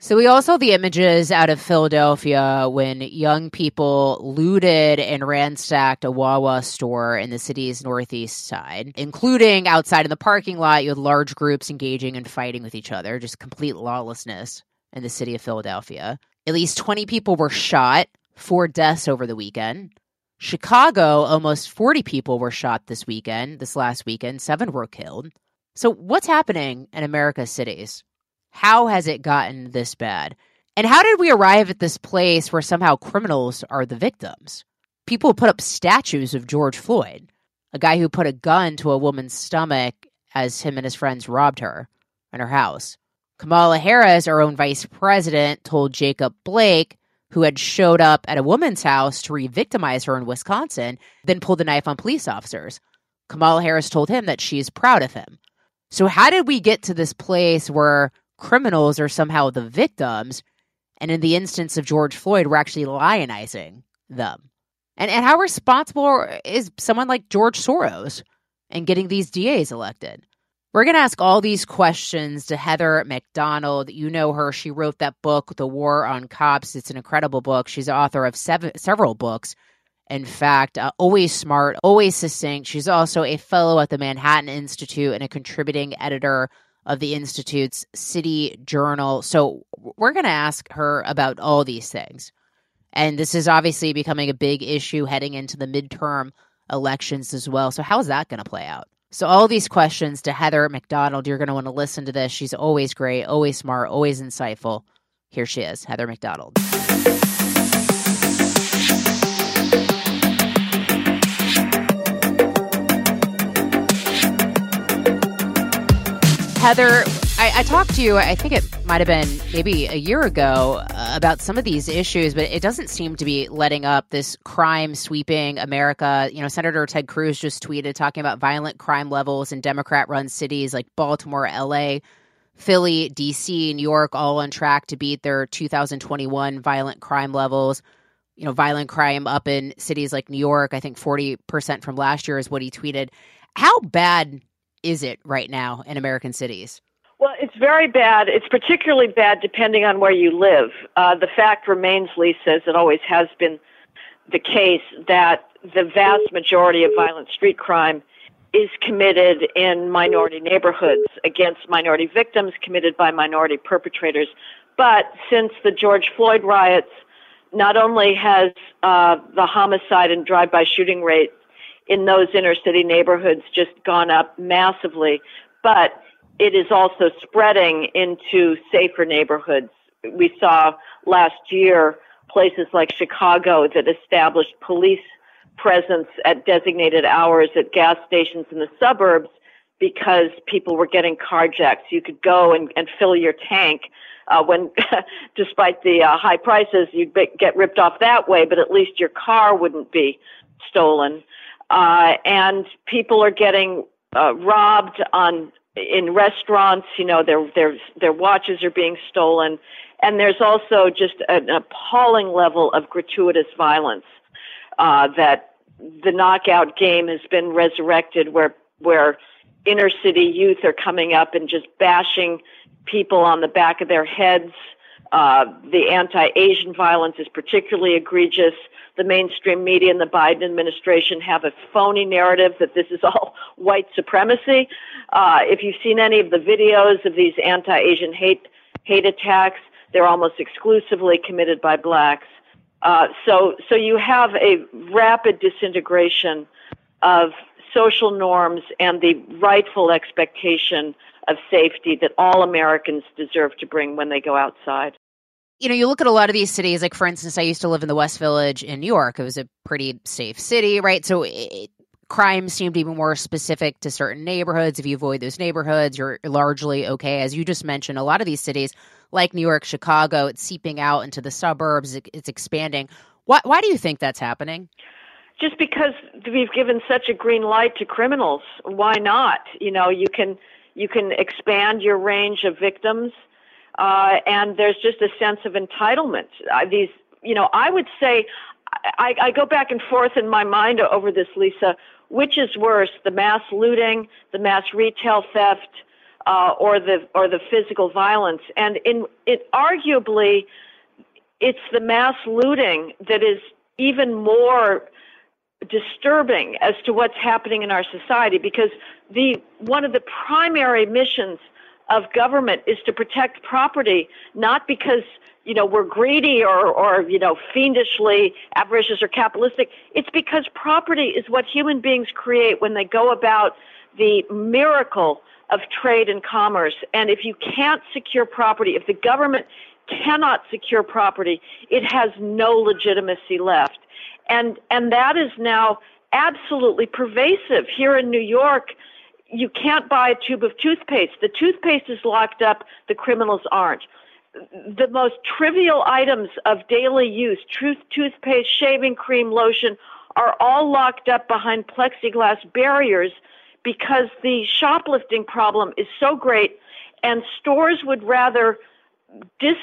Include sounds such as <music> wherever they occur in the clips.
So we all saw the images out of Philadelphia when young people looted and ransacked a Wawa store in the city's northeast side, including outside in the parking lot. You had large groups engaging and fighting with each other, just complete lawlessness in the city of Philadelphia. At least 20 people were shot, four deaths over the weekend. Chicago, almost 40 people were shot this weekend, this last weekend, seven were killed. So what's happening in America's cities? How has it gotten this bad? And how did we arrive at this place where somehow criminals are the victims? People put up statues of George Floyd, a guy who put a gun to a woman's stomach as him and his friends robbed her in her house. Kamala Harris, our own vice president, told Jacob Blake, who had showed up at a woman's house to re victimize her in Wisconsin, then pulled a knife on police officers. Kamala Harris told him that she's proud of him. So, how did we get to this place where criminals are somehow the victims. And in the instance of George Floyd, we're actually lionizing them. And, and how responsible is someone like George Soros in getting these DAs elected? We're going to ask all these questions to Heather Mac Donald. You know her. She wrote that book, The War on Cops. It's an incredible book. She's the author of seven, several books. In fact, uh, always smart, always succinct. She's also a fellow at the Manhattan Institute and a contributing editor of the Institute's City Journal. So we're going to ask her about all these things. And this is obviously becoming a big issue heading into the midterm elections as well. So, how is that going to play out? So, all these questions to Heather Mac Donald. You're going to want to listen to this. She's always great, always smart, always insightful. Here she is, Heather Mac Heather, I, I, talked to you, I think it might have been maybe a year ago, uh, about some of these issues, but it doesn't seem to be letting up this crime sweeping America. You know, Senator Ted Cruz just tweeted talking about violent crime levels in Democrat run cities like Baltimore, LA, Philly, DC, New York, all on track to beat their 2021 violent crime levels. You know, violent crime up in cities like New York, I think 40% from last year is what he tweeted. How bad is it right now in American cities? Well, it's very bad. It's particularly bad depending on where you live. Uh, the fact remains, Lisa, as it always has been the case, that the vast majority of violent street crime is committed in minority neighborhoods against minority victims, committed by minority perpetrators. But since the George Floyd riots, not only has uh, the homicide and drive-by shooting rate in those inner city neighborhoods just gone up massively. But it is also spreading into safer neighborhoods. We saw last year places like Chicago that established police presence at designated hours at gas stations in the suburbs because people were getting carjacked. You could go and, and fill your tank uh, when, <laughs> despite the uh, high prices, you'd be, get ripped off that way, but at least your car wouldn't be stolen. Uh, and people are getting uh, robbed on in restaurants. You know, their their their watches are being stolen, and there's also just an appalling level of gratuitous violence uh, that the knockout game has been resurrected, where where inner city youth are coming up and just bashing people on the back of their heads. Uh, the anti-Asian violence is particularly egregious. The mainstream media and the Biden administration have a phony narrative that this is <laughs> all white supremacy. Uh, if you've seen any of the videos of these anti-Asian hate hate attacks, they're almost exclusively committed by blacks. Uh, so, so you have a rapid disintegration of social norms and the rightful expectation of safety that all Americans deserve to bring when they go outside. You know, you look at a lot of these cities, like for instance, I used to live in the West Village in New York. It was a pretty safe city, right? So it, crime seemed even more specific to certain neighborhoods. If you avoid those neighborhoods, you're largely okay. As you just mentioned, a lot of these cities, like New York, Chicago, it's seeping out into the suburbs, it's expanding. Why, why do you think that's happening? Just because we've given such a green light to criminals. Why not? You know, you can you can expand your range of victims, uh, and there's just a sense of entitlement. Uh, these, you know, I would say, I, I go back and forth in my mind over this, Lisa. Which is worse, the mass looting, the mass retail theft, uh, or the or the physical violence? And in it, arguably, it's the mass looting that is even more disturbing as to what's happening in our society because the one of the primary missions of government is to protect property not because you know we're greedy or or you know fiendishly avaricious or capitalistic. It's because property is what human beings create when they go about the miracle of trade and commerce. And if you can't secure property if the government cannot secure property it has no legitimacy left. And and that is now absolutely pervasive. Here in New York. You can't buy a tube of toothpaste. The toothpaste is locked up. The criminals aren't. The most trivial items of daily use, tooth, toothpaste, shaving cream, lotion, are all locked up behind plexiglass barriers because the shoplifting problem is so great, and stores would rather dis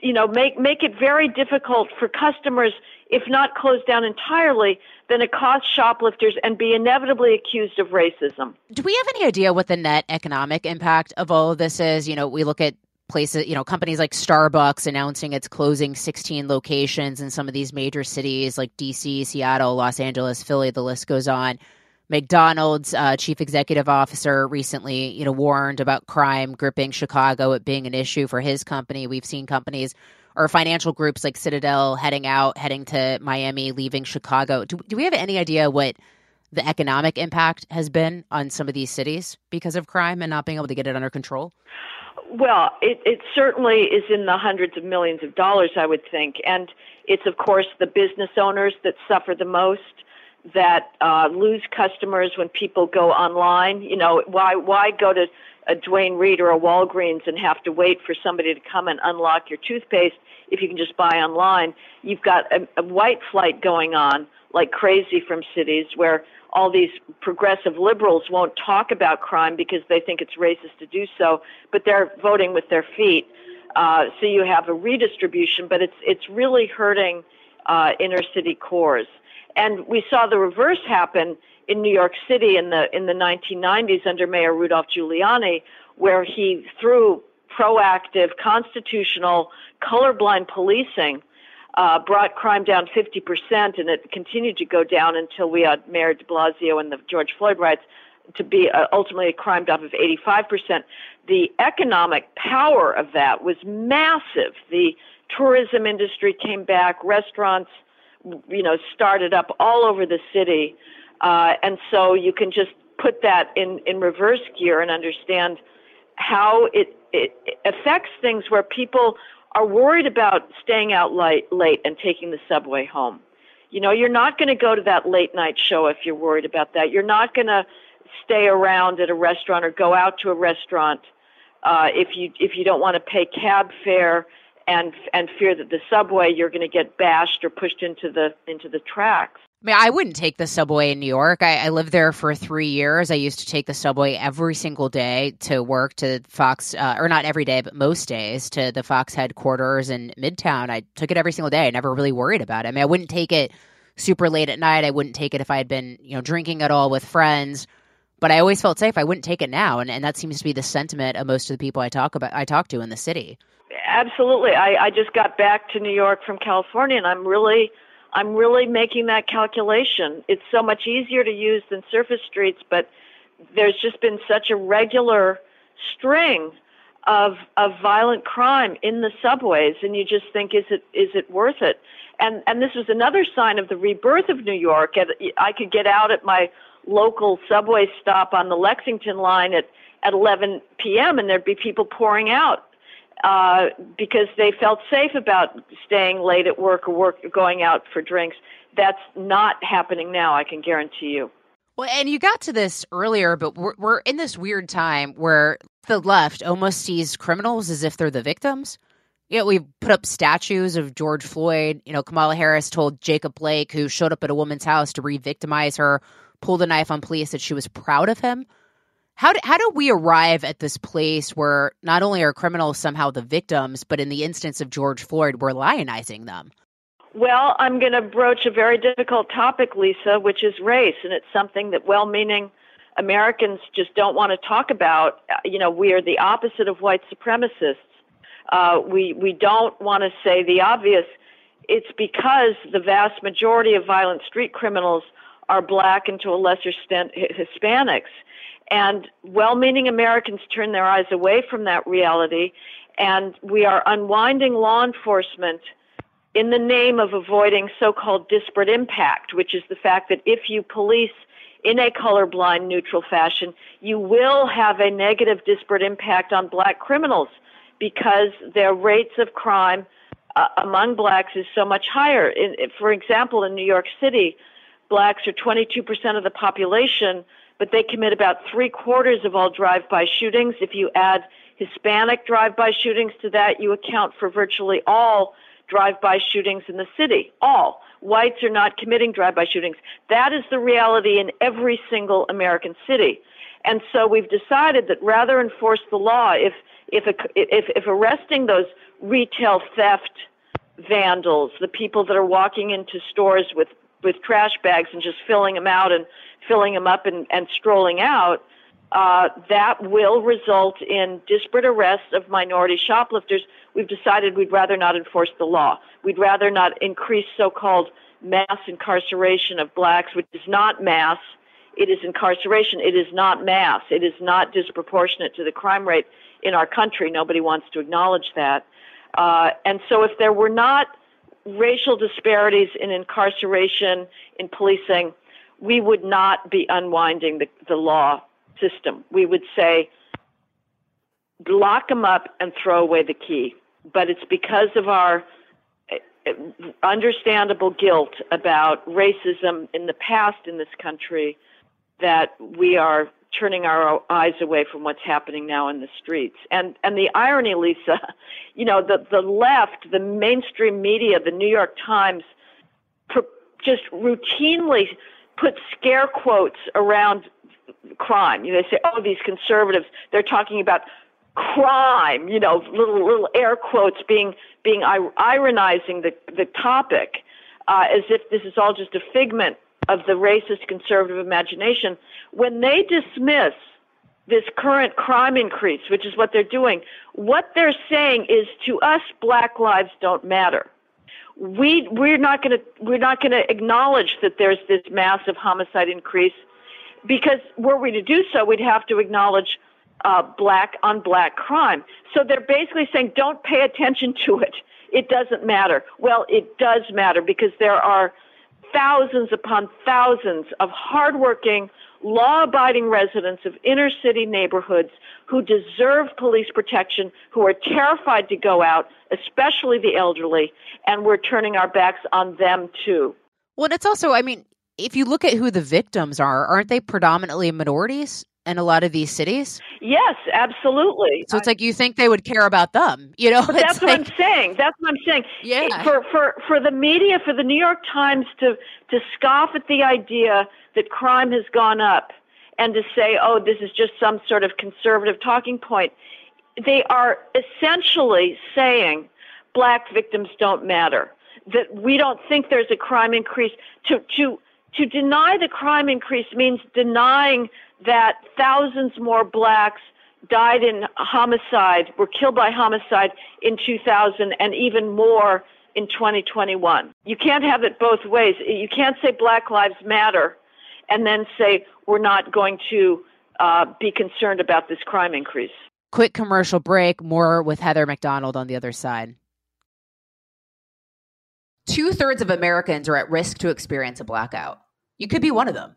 you know make make it very difficult for customers if not closed down entirely then it costs shoplifters and be inevitably accused of racism. Do we have any idea what the net economic impact of all of this is? You know we look at places you know companies like starbucks announcing it's closing 16 locations in some of these major cities like dc seattle los angeles philly the list goes on McDonald's uh, chief executive officer recently, you know, warned about crime gripping Chicago, it being an issue for his company. We've seen companies or financial groups like Citadel heading out, heading to Miami, leaving Chicago. Do, do we have any idea what the economic impact has been on some of these cities because of crime and not being able to get it under control? Well, it, it certainly is in the hundreds of millions of dollars, I would think. And it's, of course, the business owners that suffer the most that uh, lose customers when people go online. You know, why why go to a Duane Reade or a Walgreens and have to wait for somebody to come and unlock your toothpaste if you can just buy online? You've got a, a white flight going on like crazy from cities where all these progressive liberals won't talk about crime because they think it's racist to do so, but they're voting with their feet. Uh, so you have a redistribution, but it's it's really hurting uh, inner city cores. And we saw the reverse happen in New York City in the in the 1990s under Mayor Rudolph Giuliani, where he through proactive, constitutional, colorblind policing uh, brought crime down 50%, and it continued to go down until we had Mayor De Blasio and the George Floyd riots to be uh, ultimately a crime drop of 85%. The economic power of that was massive. The tourism industry came back, restaurants you know, started up all over the city. Uh, and so you can just put that in, in reverse gear and understand how it, it affects things where people are worried about staying out late, late and taking the subway home. You know, you're not going to go to that late night show if you're worried about that. You're not going to stay around at a restaurant or go out to a restaurant uh, if you if you don't want to pay cab fare and and fear that the subway you're going to get bashed or pushed into the into the tracks. I mean, I wouldn't take the subway in New York. I, I, lived there for three years. I used to take the subway every single day to work to Fox, uh, or not every day, but most days to the Fox headquarters in Midtown. I took it every single day. I never really worried about it. I mean, I wouldn't take it super late at night. I wouldn't take it if I had been, you know, drinking at all with friends. But I always felt safe. I wouldn't take it now, and, and that seems to be the sentiment of most of the people I talk about. I talk to in the city. Absolutely. I, I just got back to New York from California, and I'm really I'm really making that calculation. It's so much easier to use than surface streets, but there's just been such a regular string of of violent crime in the subways, and you just think, is it is it worth it? And and this was another sign of the rebirth of New York. I could get out at my local subway stop on the Lexington line at at 11 p.m. and there'd be people pouring out uh, because they felt safe about staying late at work or work going out for drinks. That's not happening now. I can guarantee you. Well, and you got to this earlier, but we're, we're in this weird time where the left almost sees criminals as if they're the victims. You know, we put up statues of George Floyd. You know, Kamala Harris told Jacob Blake, who showed up at a woman's house to re victimize her, pulled a knife on police, that she was proud of him. How do, how do we arrive at this place where not only are criminals somehow the victims, but in the instance of George Floyd, we're lionizing them? Well, I'm going to broach a very difficult topic, Lisa, which is race, and it's something that well-meaning Americans just don't want to talk about. You know, we are the opposite of white supremacists. Uh, we we don't want to say the obvious. It's because the vast majority of violent street criminals are black and to a lesser extent Hispanics. And well meaning Americans turn their eyes away from that reality, and we are unwinding law enforcement in the name of avoiding so called disparate impact, which is the fact that if you police in a colorblind neutral fashion, you will have a negative disparate impact on black criminals because their rates of crime uh, among blacks is so much higher. In, for example, in New York City, blacks are 22% of the population, but they commit about three quarters of all drive-by shootings. If you add Hispanic drive-by shootings to that, you account for virtually all drive-by shootings in the city. All. Whites are not committing drive-by shootings. That is the reality in every single American city. And so we've decided that rather enforce the law, if, if, if, if arresting those retail theft vandals, the people that are walking into stores with with trash bags and just filling them out and filling them up and, and strolling out, uh, that will result in disparate arrests of minority shoplifters. We've decided we'd rather not enforce the law. We'd rather not increase so-called mass incarceration of blacks, which is not mass. It is incarceration. It is not mass. It is not disproportionate to the crime rate in our country. Nobody wants to acknowledge that. Uh, and so if there were not racial disparities in incarceration, in policing, we would not be unwinding the, the law system. We would say, lock them up and throw away the key. But it's because of our eh, understandable guilt about racism in the past in this country that we are turning our eyes away from what's happening now in the streets. And and the irony, Lisa, <laughs> you know, the the left, the mainstream media, the New York Times, just routinely put scare quotes around crime. You know, they say, "Oh, these conservatives, they're talking about crime." You know, little little air quotes being being ironizing the the topic, uh, as if this is all just a figment of the racist conservative imagination, when they dismiss this current crime increase, which is what they're doing, what they're saying is to us, black lives don't matter. We, we're not going to we're not going to acknowledge that there's this massive homicide increase because were we to do so, we'd have to acknowledge uh, black on black crime. So they're basically saying, don't pay attention to it. It doesn't matter. Well, it does matter because there are thousands upon thousands of hardworking, law abiding residents of inner city neighborhoods who deserve police protection, who are terrified to go out, especially the elderly, and we're turning our backs on them too. Well, it's also, I mean, if you look at who the victims are, aren't they predominantly minorities? In a lot of these cities? Yes, absolutely. So it's like you think they would care about them, <laughs> you know? that's like, what I'm saying. That's what I'm saying. Yeah. For for for the media, for the New York Times to to scoff at the idea that crime has gone up and to say, "Oh, this is just some sort of conservative talking point." They are essentially saying black victims don't matter. That we don't think there's a crime increase to to to deny the crime increase means denying that thousands more blacks died in homicide, were killed by homicide in 2000, and even more in 2021. You can't have it both ways. You can't say Black Lives Matter and then say we're not going to uh, be concerned about this crime increase. Quick commercial break, more with Heather Mac Donald on the other side. Two thirds of Americans are at risk to experience a blackout. You could be one of them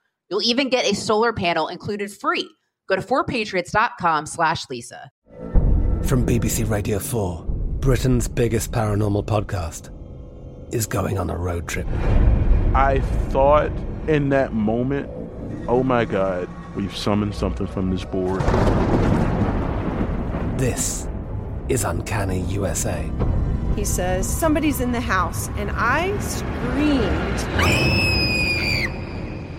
You'll even get a solar panel included free. Go to 4patriots.com slash Lisa. From BBC Radio 4, Britain's biggest paranormal podcast is going on a road trip. I thought in that moment, oh my God, we've summoned something from this board. This is Uncanny USA. He says, Somebody's in the house, and I screamed.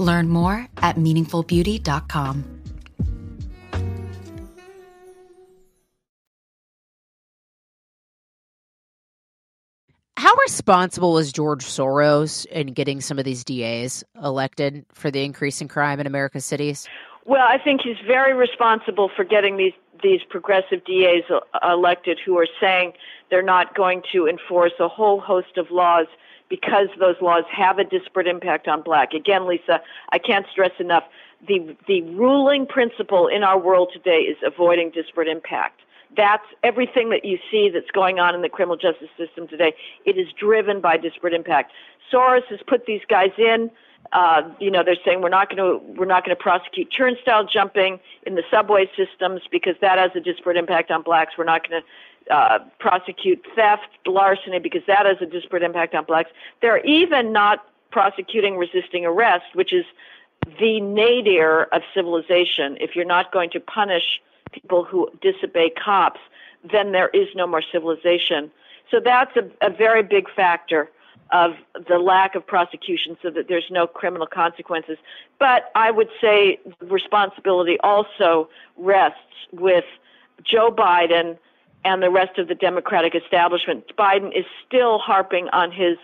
Learn more at meaningfulbeauty.com. How responsible was George Soros in getting some of these DAs elected for the increase in crime in America's cities? Well, I think he's very responsible for getting these these progressive DAs elected who are saying they're not going to enforce a whole host of laws because those laws have a disparate impact on black. Again, Lisa, I can't stress enough the the ruling principle in our world today is avoiding disparate impact. That's everything that you see that's going on in the criminal justice system today. It is driven by disparate impact. Soros has put these guys in. Uh, you know, they're saying we're not going to we're not going to prosecute turnstile jumping in the subway systems because that has a disparate impact on blacks. We're not going to uh, prosecute theft, larceny, because that has a disparate impact on blacks. They're even not prosecuting resisting arrest, which is the nadir of civilization. If you're not going to punish people who disobey cops, then there is no more civilization. So that's a, a very big factor. of the lack of prosecution so that there's no criminal consequences. But I would say responsibility also rests with Joe Biden and the rest of the Democratic establishment. Biden is still harping on his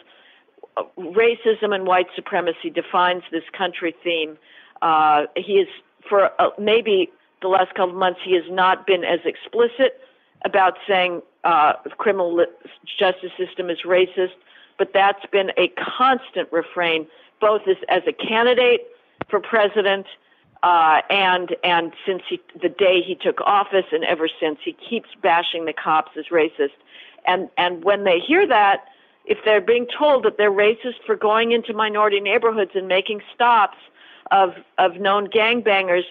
uh, racism and white supremacy defines this country theme. Uh, he is, for uh, maybe the last couple of months, he has not been as explicit about saying uh, the criminal justice system is racist, but that's been a constant refrain, both as, as a candidate for president uh, and and since he, the day he took office and ever since, he keeps bashing the cops as racist. And and when they hear that, if they're being told that they're racist for going into minority neighborhoods and making stops of of known gangbangers,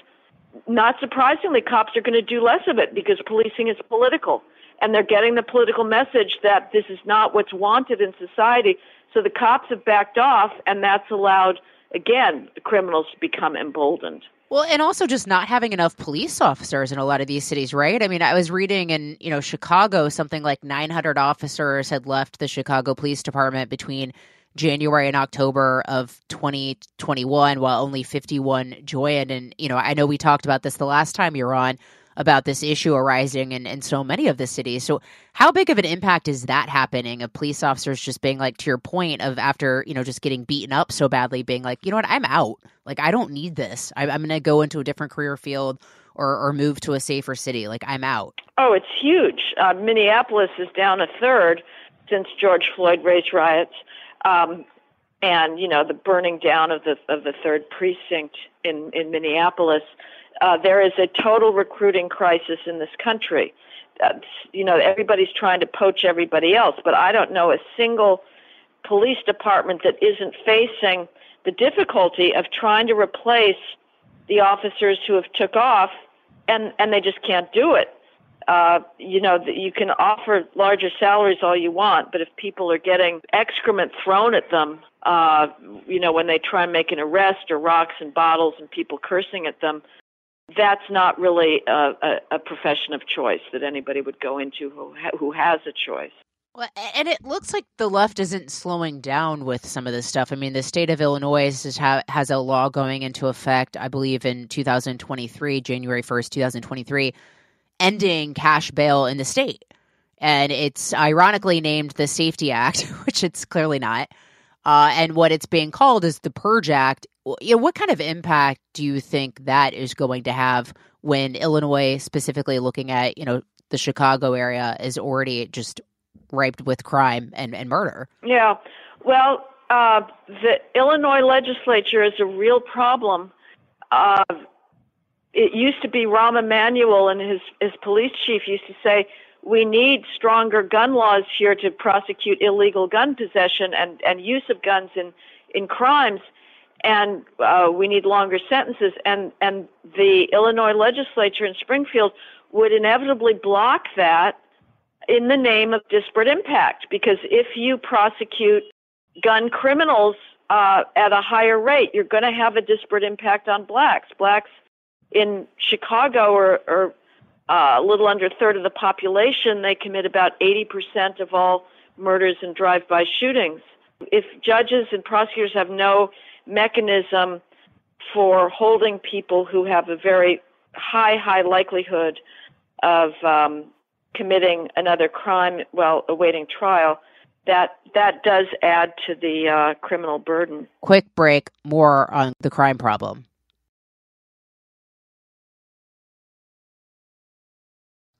not surprisingly, cops are going to do less of it because policing is political. And they're getting the political message that this is not what's wanted in society. So the cops have backed off, and that's allowed, again, criminals become emboldened. Well, and also just not having enough police officers in a lot of these cities, right? I mean, I was reading in, you know, Chicago, something like 900 officers had left the Chicago Police Department between January and October of 2021, while only 51 joined. And, you know, I know we talked about this the last time you were on about this issue arising in, in so many of the cities. So, how big of an impact is that happening of police officers just being like, to your point of after, you know, just getting beaten up so badly, being like, you know what, I'm out. Like, I don't need this. I, I'm to go into a different career field or, or move to a safer city. Like, I'm out. Oh, it's huge. Uh, Minneapolis is down a third since George Floyd race riots um, and you know the burning down of the of the third precinct in in Minneapolis. Uh, there is a total recruiting crisis in this country. Uh, you know everybody's trying to poach everybody else, but I don't know a single police department that isn't facing the difficulty of trying to replace the officers who have took off and and they just can't do it uh, you know, you can offer larger salaries all you want, but if people are getting excrement thrown at them, uh, you know, when they try and make an arrest or rocks and bottles and people cursing at them, that's not really a, a, a profession of choice that anybody would go into who ha- who has a choice. Well, and it looks like the left isn't slowing down with some of this stuff. I mean, the state of Illinois has, ha- has a law going into effect, I believe, in 2023, January 1st, 2023, ending cash bail in the state. And it's ironically named the Safety Act, <laughs> which it's clearly not. Uh, and what it's being called is the Purge Act. You know, what kind of impact do you think that is going to have when Illinois, specifically looking at you know the Chicago area, is already just ripe with crime and, and murder? Yeah, well, uh, the Illinois legislature is a real problem. Uh, it used to be Rahm Emanuel and his, his police chief used to say, we need stronger gun laws here to prosecute illegal gun possession and, and use of guns in, in crimes. And uh, we need longer sentences. And, and the Illinois legislature in Springfield would inevitably block that in the name of disparate impact. Because if you prosecute gun criminals uh, at a higher rate, you're going to have a disparate impact on blacks. Blacks in Chicago or, or uh, a little under a third of the population, they commit about 80% of all murders and drive-by shootings. If judges and prosecutors have no mechanism for holding people who have a very high, high likelihood of um, committing another crime while awaiting trial, that that does add to the uh, criminal burden. Quick break. More on the crime problem.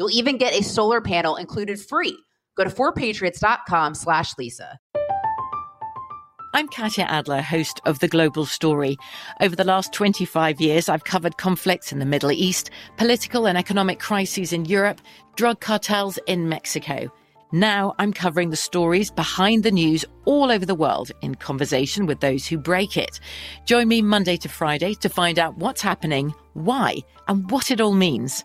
You'll even get a solar panel included free. Go to 4patriots.com slash Lisa. I'm Katya Adler, host of The Global Story. Over the last 25 years, I've covered conflicts in the Middle East, political and economic crises in Europe, drug cartels in Mexico. Now I'm covering the stories behind the news all over the world in conversation with those who break it. Join me Monday to Friday to find out what's happening, why, and what it all means.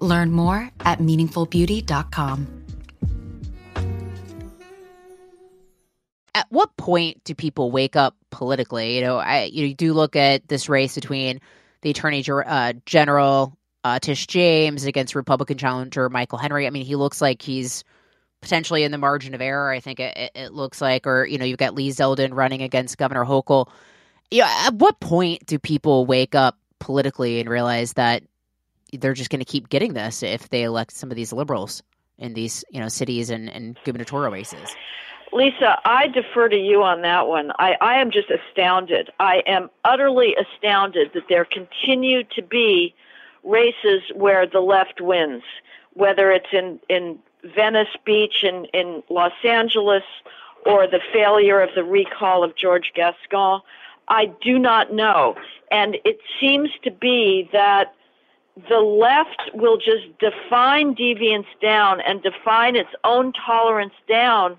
Learn more at meaningfulbeauty.com. At what point do people wake up politically? You know, I you know, you do look at this race between the Attorney uh, General uh, Tish James against Republican challenger Michael Henry. I mean, he looks like he's potentially in the margin of error. I think it, it looks like, or you know, you've got Lee Zeldin running against Governor Hochul. Yeah, at what point do people wake up politically and realize that they're just going to keep getting this if they elect some of these liberals in these you know cities and, and gubernatorial races. Lisa, I defer to you on that one. I, I am just astounded. I am utterly astounded that there continue to be races where the left wins, whether it's in, in Venice Beach in, in Los Angeles or the failure of the recall of George Gascon. I do not know. And it seems to be that the left will just define deviance down and define its own tolerance down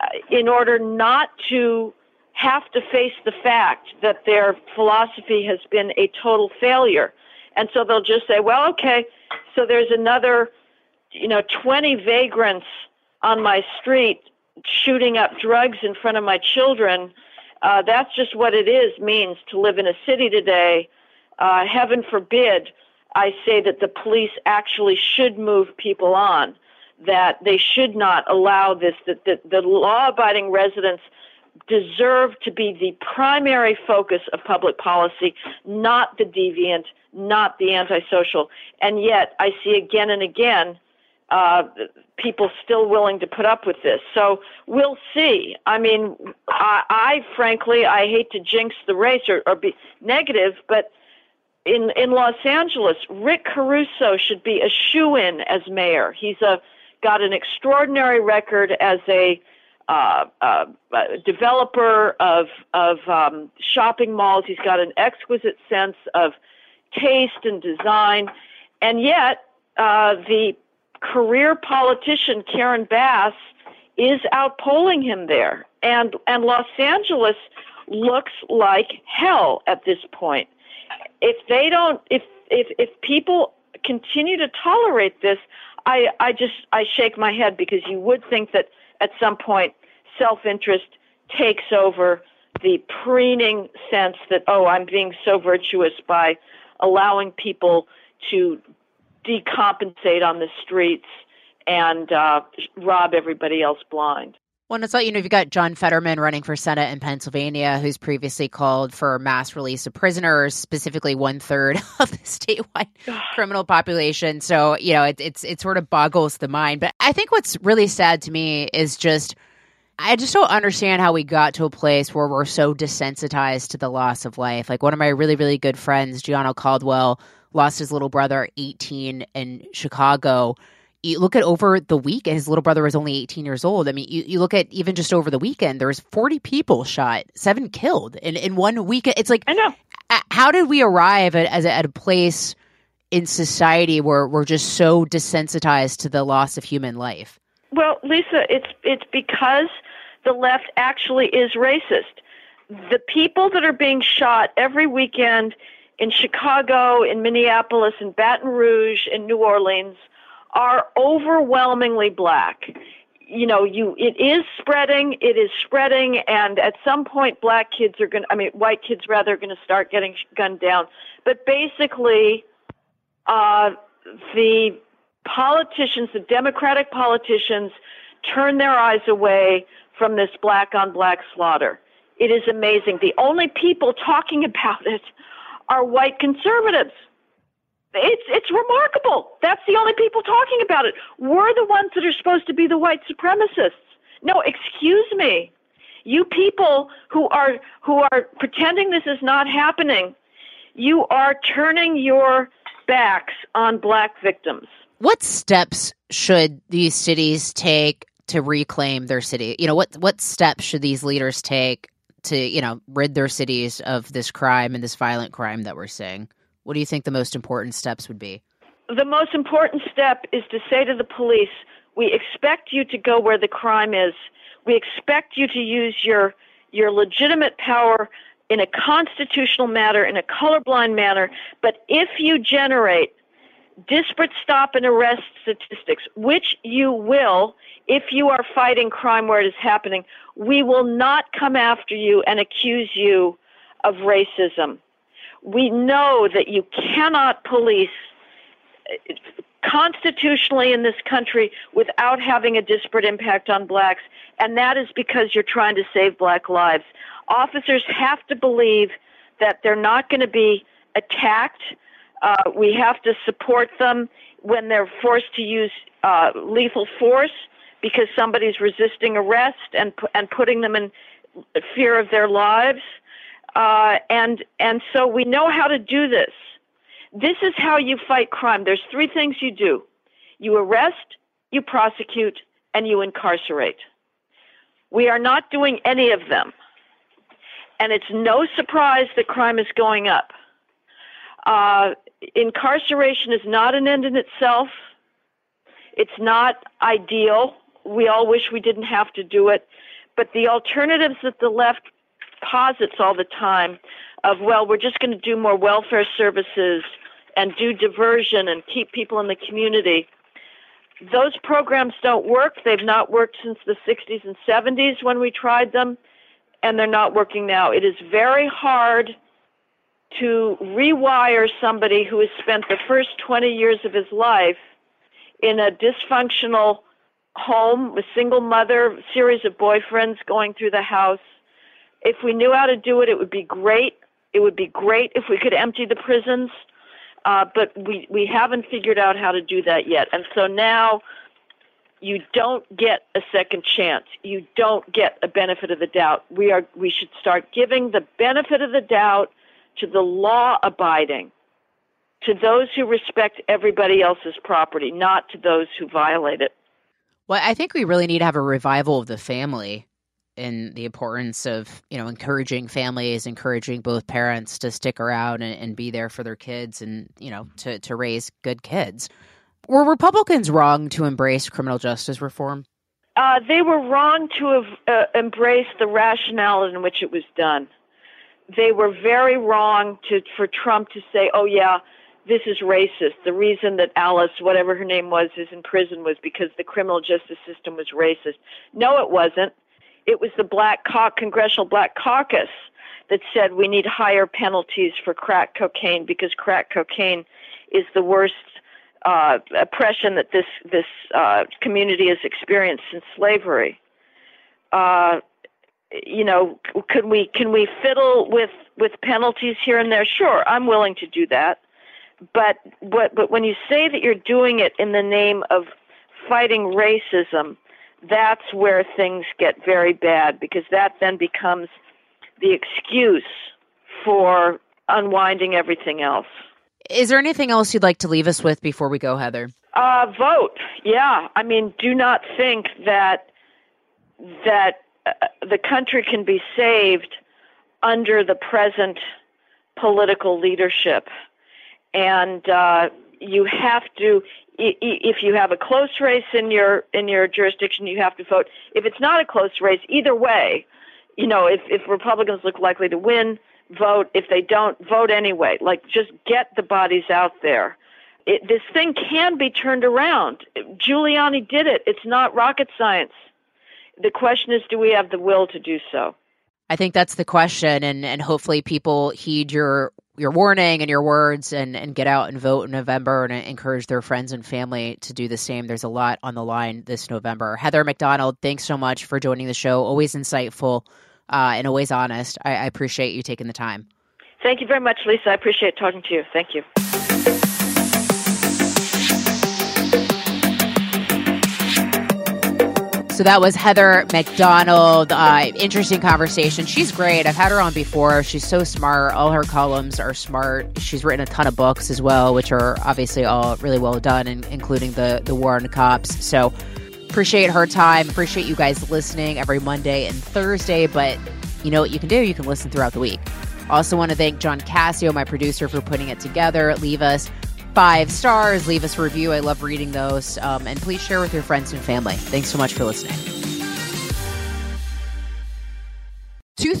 uh, in order not to have to face the fact that their philosophy has been a total failure. And so they'll just say, well, okay, so there's another, you know, 20 vagrants on my street shooting up drugs in front of my children. Uh, that's just what it is, means to live in a city today. Uh, heaven forbid I say that the police actually should move people on, that they should not allow this, that the, law abiding residents deserve to be the primary focus of public policy, not the deviant, not the antisocial. And yet, I see again and again uh, people still willing to put up with this. So we'll see. I mean, I, I frankly, I hate to jinx the race or, or be negative, but in in Los Angeles, Rick Caruso should be a shoe in as mayor. He's a got an extraordinary record as a uh, uh, developer of of um, shopping malls. He's got an exquisite sense of taste and design, and yet uh, the career politician Karen Bass is outpolling him there, and and Los Angeles looks like hell at this point if they don't, if if if people continue to tolerate this, I I just I shake my head because you would think that at some point self-interest takes over the preening sense that oh I'm being so virtuous by allowing people to decompensate on the streets and uh, rob everybody else blind. Well, it's like, you know, you've got John Fetterman running for Senate in Pennsylvania, who's previously called for mass release of prisoners, specifically one third <laughs> of the statewide <sighs> criminal population. So, you know, it, it's it sort of boggles the mind. But I think what's really sad to me is just I just don't understand how we got to a place where we're so desensitized to the loss of life. Like one of my really, really good friends, Gianno Caldwell, lost his little brother 18 in Chicago you look at over the week, and his little brother was only 18 years old. I mean, you, you look at even just over the weekend, there was 40 people shot, seven killed in, in one week. It's like, I know. How did we arrive at, as a, at a place in society where we're just so desensitized to the loss of human life? Well, Lisa, it's it's because the left actually is racist. The people that are being shot every weekend in Chicago, in Minneapolis, in Baton Rouge, in New Orleans are overwhelmingly black. You know, you it is spreading, it is spreading, and at some point, black kids are going. to I mean, white kids rather, are going to start getting gunned down. But basically, uh, the politicians, the Democratic politicians, turn their eyes away from this black on black slaughter. It is amazing. The only people talking <laughs> about it are white conservatives. It's it's remarkable. That's the only people talking about it. We're the ones that are supposed to be the white supremacists. No, excuse me. You people who are who are pretending this is not happening, you are turning your backs on black victims. What steps should these cities take to reclaim their city? You know, what what steps should these leaders take to, you know, rid their cities of this crime and this violent crime that we're seeing? What do you think the most important steps would be? The most important step is to say to the police, we expect you to go where the crime is. We expect you to use your your legitimate power in a constitutional manner, in a colorblind manner. But if you generate disparate stop and arrest statistics, which you will if you are fighting crime where it is happening, we will not come after you and accuse you of racism we know that you cannot police uh, constitutionally in this country without having a disparate impact on blacks, and that is because you're trying to save black lives. Officers have to believe that they're not going to be attacked. Uh, we have to support them when they're forced to use uh, lethal force because somebody's resisting arrest and and putting them in fear of their lives. Uh, and and so we know how to do this. This is how you fight crime. There's three things you do: you arrest, you prosecute, and you incarcerate. We are not doing any of them, and it's no surprise that crime is going up. Uh, incarceration is not an end in itself. It's not ideal. We all wish we didn't have to do it. But the alternatives that the left posits all the time of, well, we're just going to do more welfare services and do diversion and keep people in the community. Those programs don't work. They've not worked since the 60s and 70s when we tried them, and they're not working now. It is very hard to rewire somebody who has spent the first 20 years of his life in a dysfunctional home, a single mother, series of boyfriends going through the house, if we knew how to do it, it would be great. It would be great if we could empty the prisons, uh, but we we haven't figured out how to do that yet. And so now you don't get a second chance. You don't get a benefit of the doubt. We are we should start giving the benefit of the doubt to the law abiding, to those who respect everybody else's property, not to those who violate it. Well, I think we really need to have a revival of the family in the importance of you know encouraging families encouraging both parents to stick around and, and, be there for their kids and you know to, to raise good kids. Were republicans wrong to embrace criminal justice reform? Uh, they were wrong to have uh, embraced the rationale in which it was done. They were very wrong to for trump to say oh yeah this is racist. The reason that alice whatever her name was is in prison was because the criminal justice system was racist. No it wasn't it was the Black Caucus, Congressional Black Caucus that said we need higher penalties for crack cocaine because crack cocaine is the worst uh, oppression that this this uh, community has experienced since slavery. Uh, you know, can we can we fiddle with with penalties here and there? Sure, I'm willing to do that. But but but when you say that you're doing it in the name of fighting racism, that's where things get very bad because that then becomes the excuse for unwinding everything else. Is there anything else you'd like to leave us with before we go, Heather? Uh, vote. Yeah. I mean, do not think that that uh, the country can be saved under the present political leadership, and uh, you have to. If you have a close race in your in your jurisdiction, you have to vote. If it's not a close race, either way, you know, if if Republicans look likely to win, vote. If they don't, vote anyway. Like, just get the bodies out there. It, this thing can be turned around. Giuliani did it. It's not rocket science. The question is, do we have the will to do so? I think that's the question, and and hopefully people heed your your warning and your words and and get out and vote in November and encourage their friends and family to do the same. There's a lot on the line this November. Heather Mac Donald, thanks so much for joining the show. Always insightful uh, and always honest. I, I appreciate you taking the time. Thank you very much, Lisa. I appreciate talking to you. Thank you. So that was Heather Mac Donald. Uh, interesting conversation. She's great. I've had her on before. She's so smart. All her columns are smart. She's written a ton of books as well, which are obviously all really well done, and including the the War on Cops. So appreciate her time. Appreciate you guys listening every Monday and Thursday. But you know what you can do? You can listen throughout the week. Also, want to thank John Cassio, my producer, for putting it together. Leave us five stars, leave us a review. I love reading those. Um, and please share with your friends and family. Thanks so much for listening.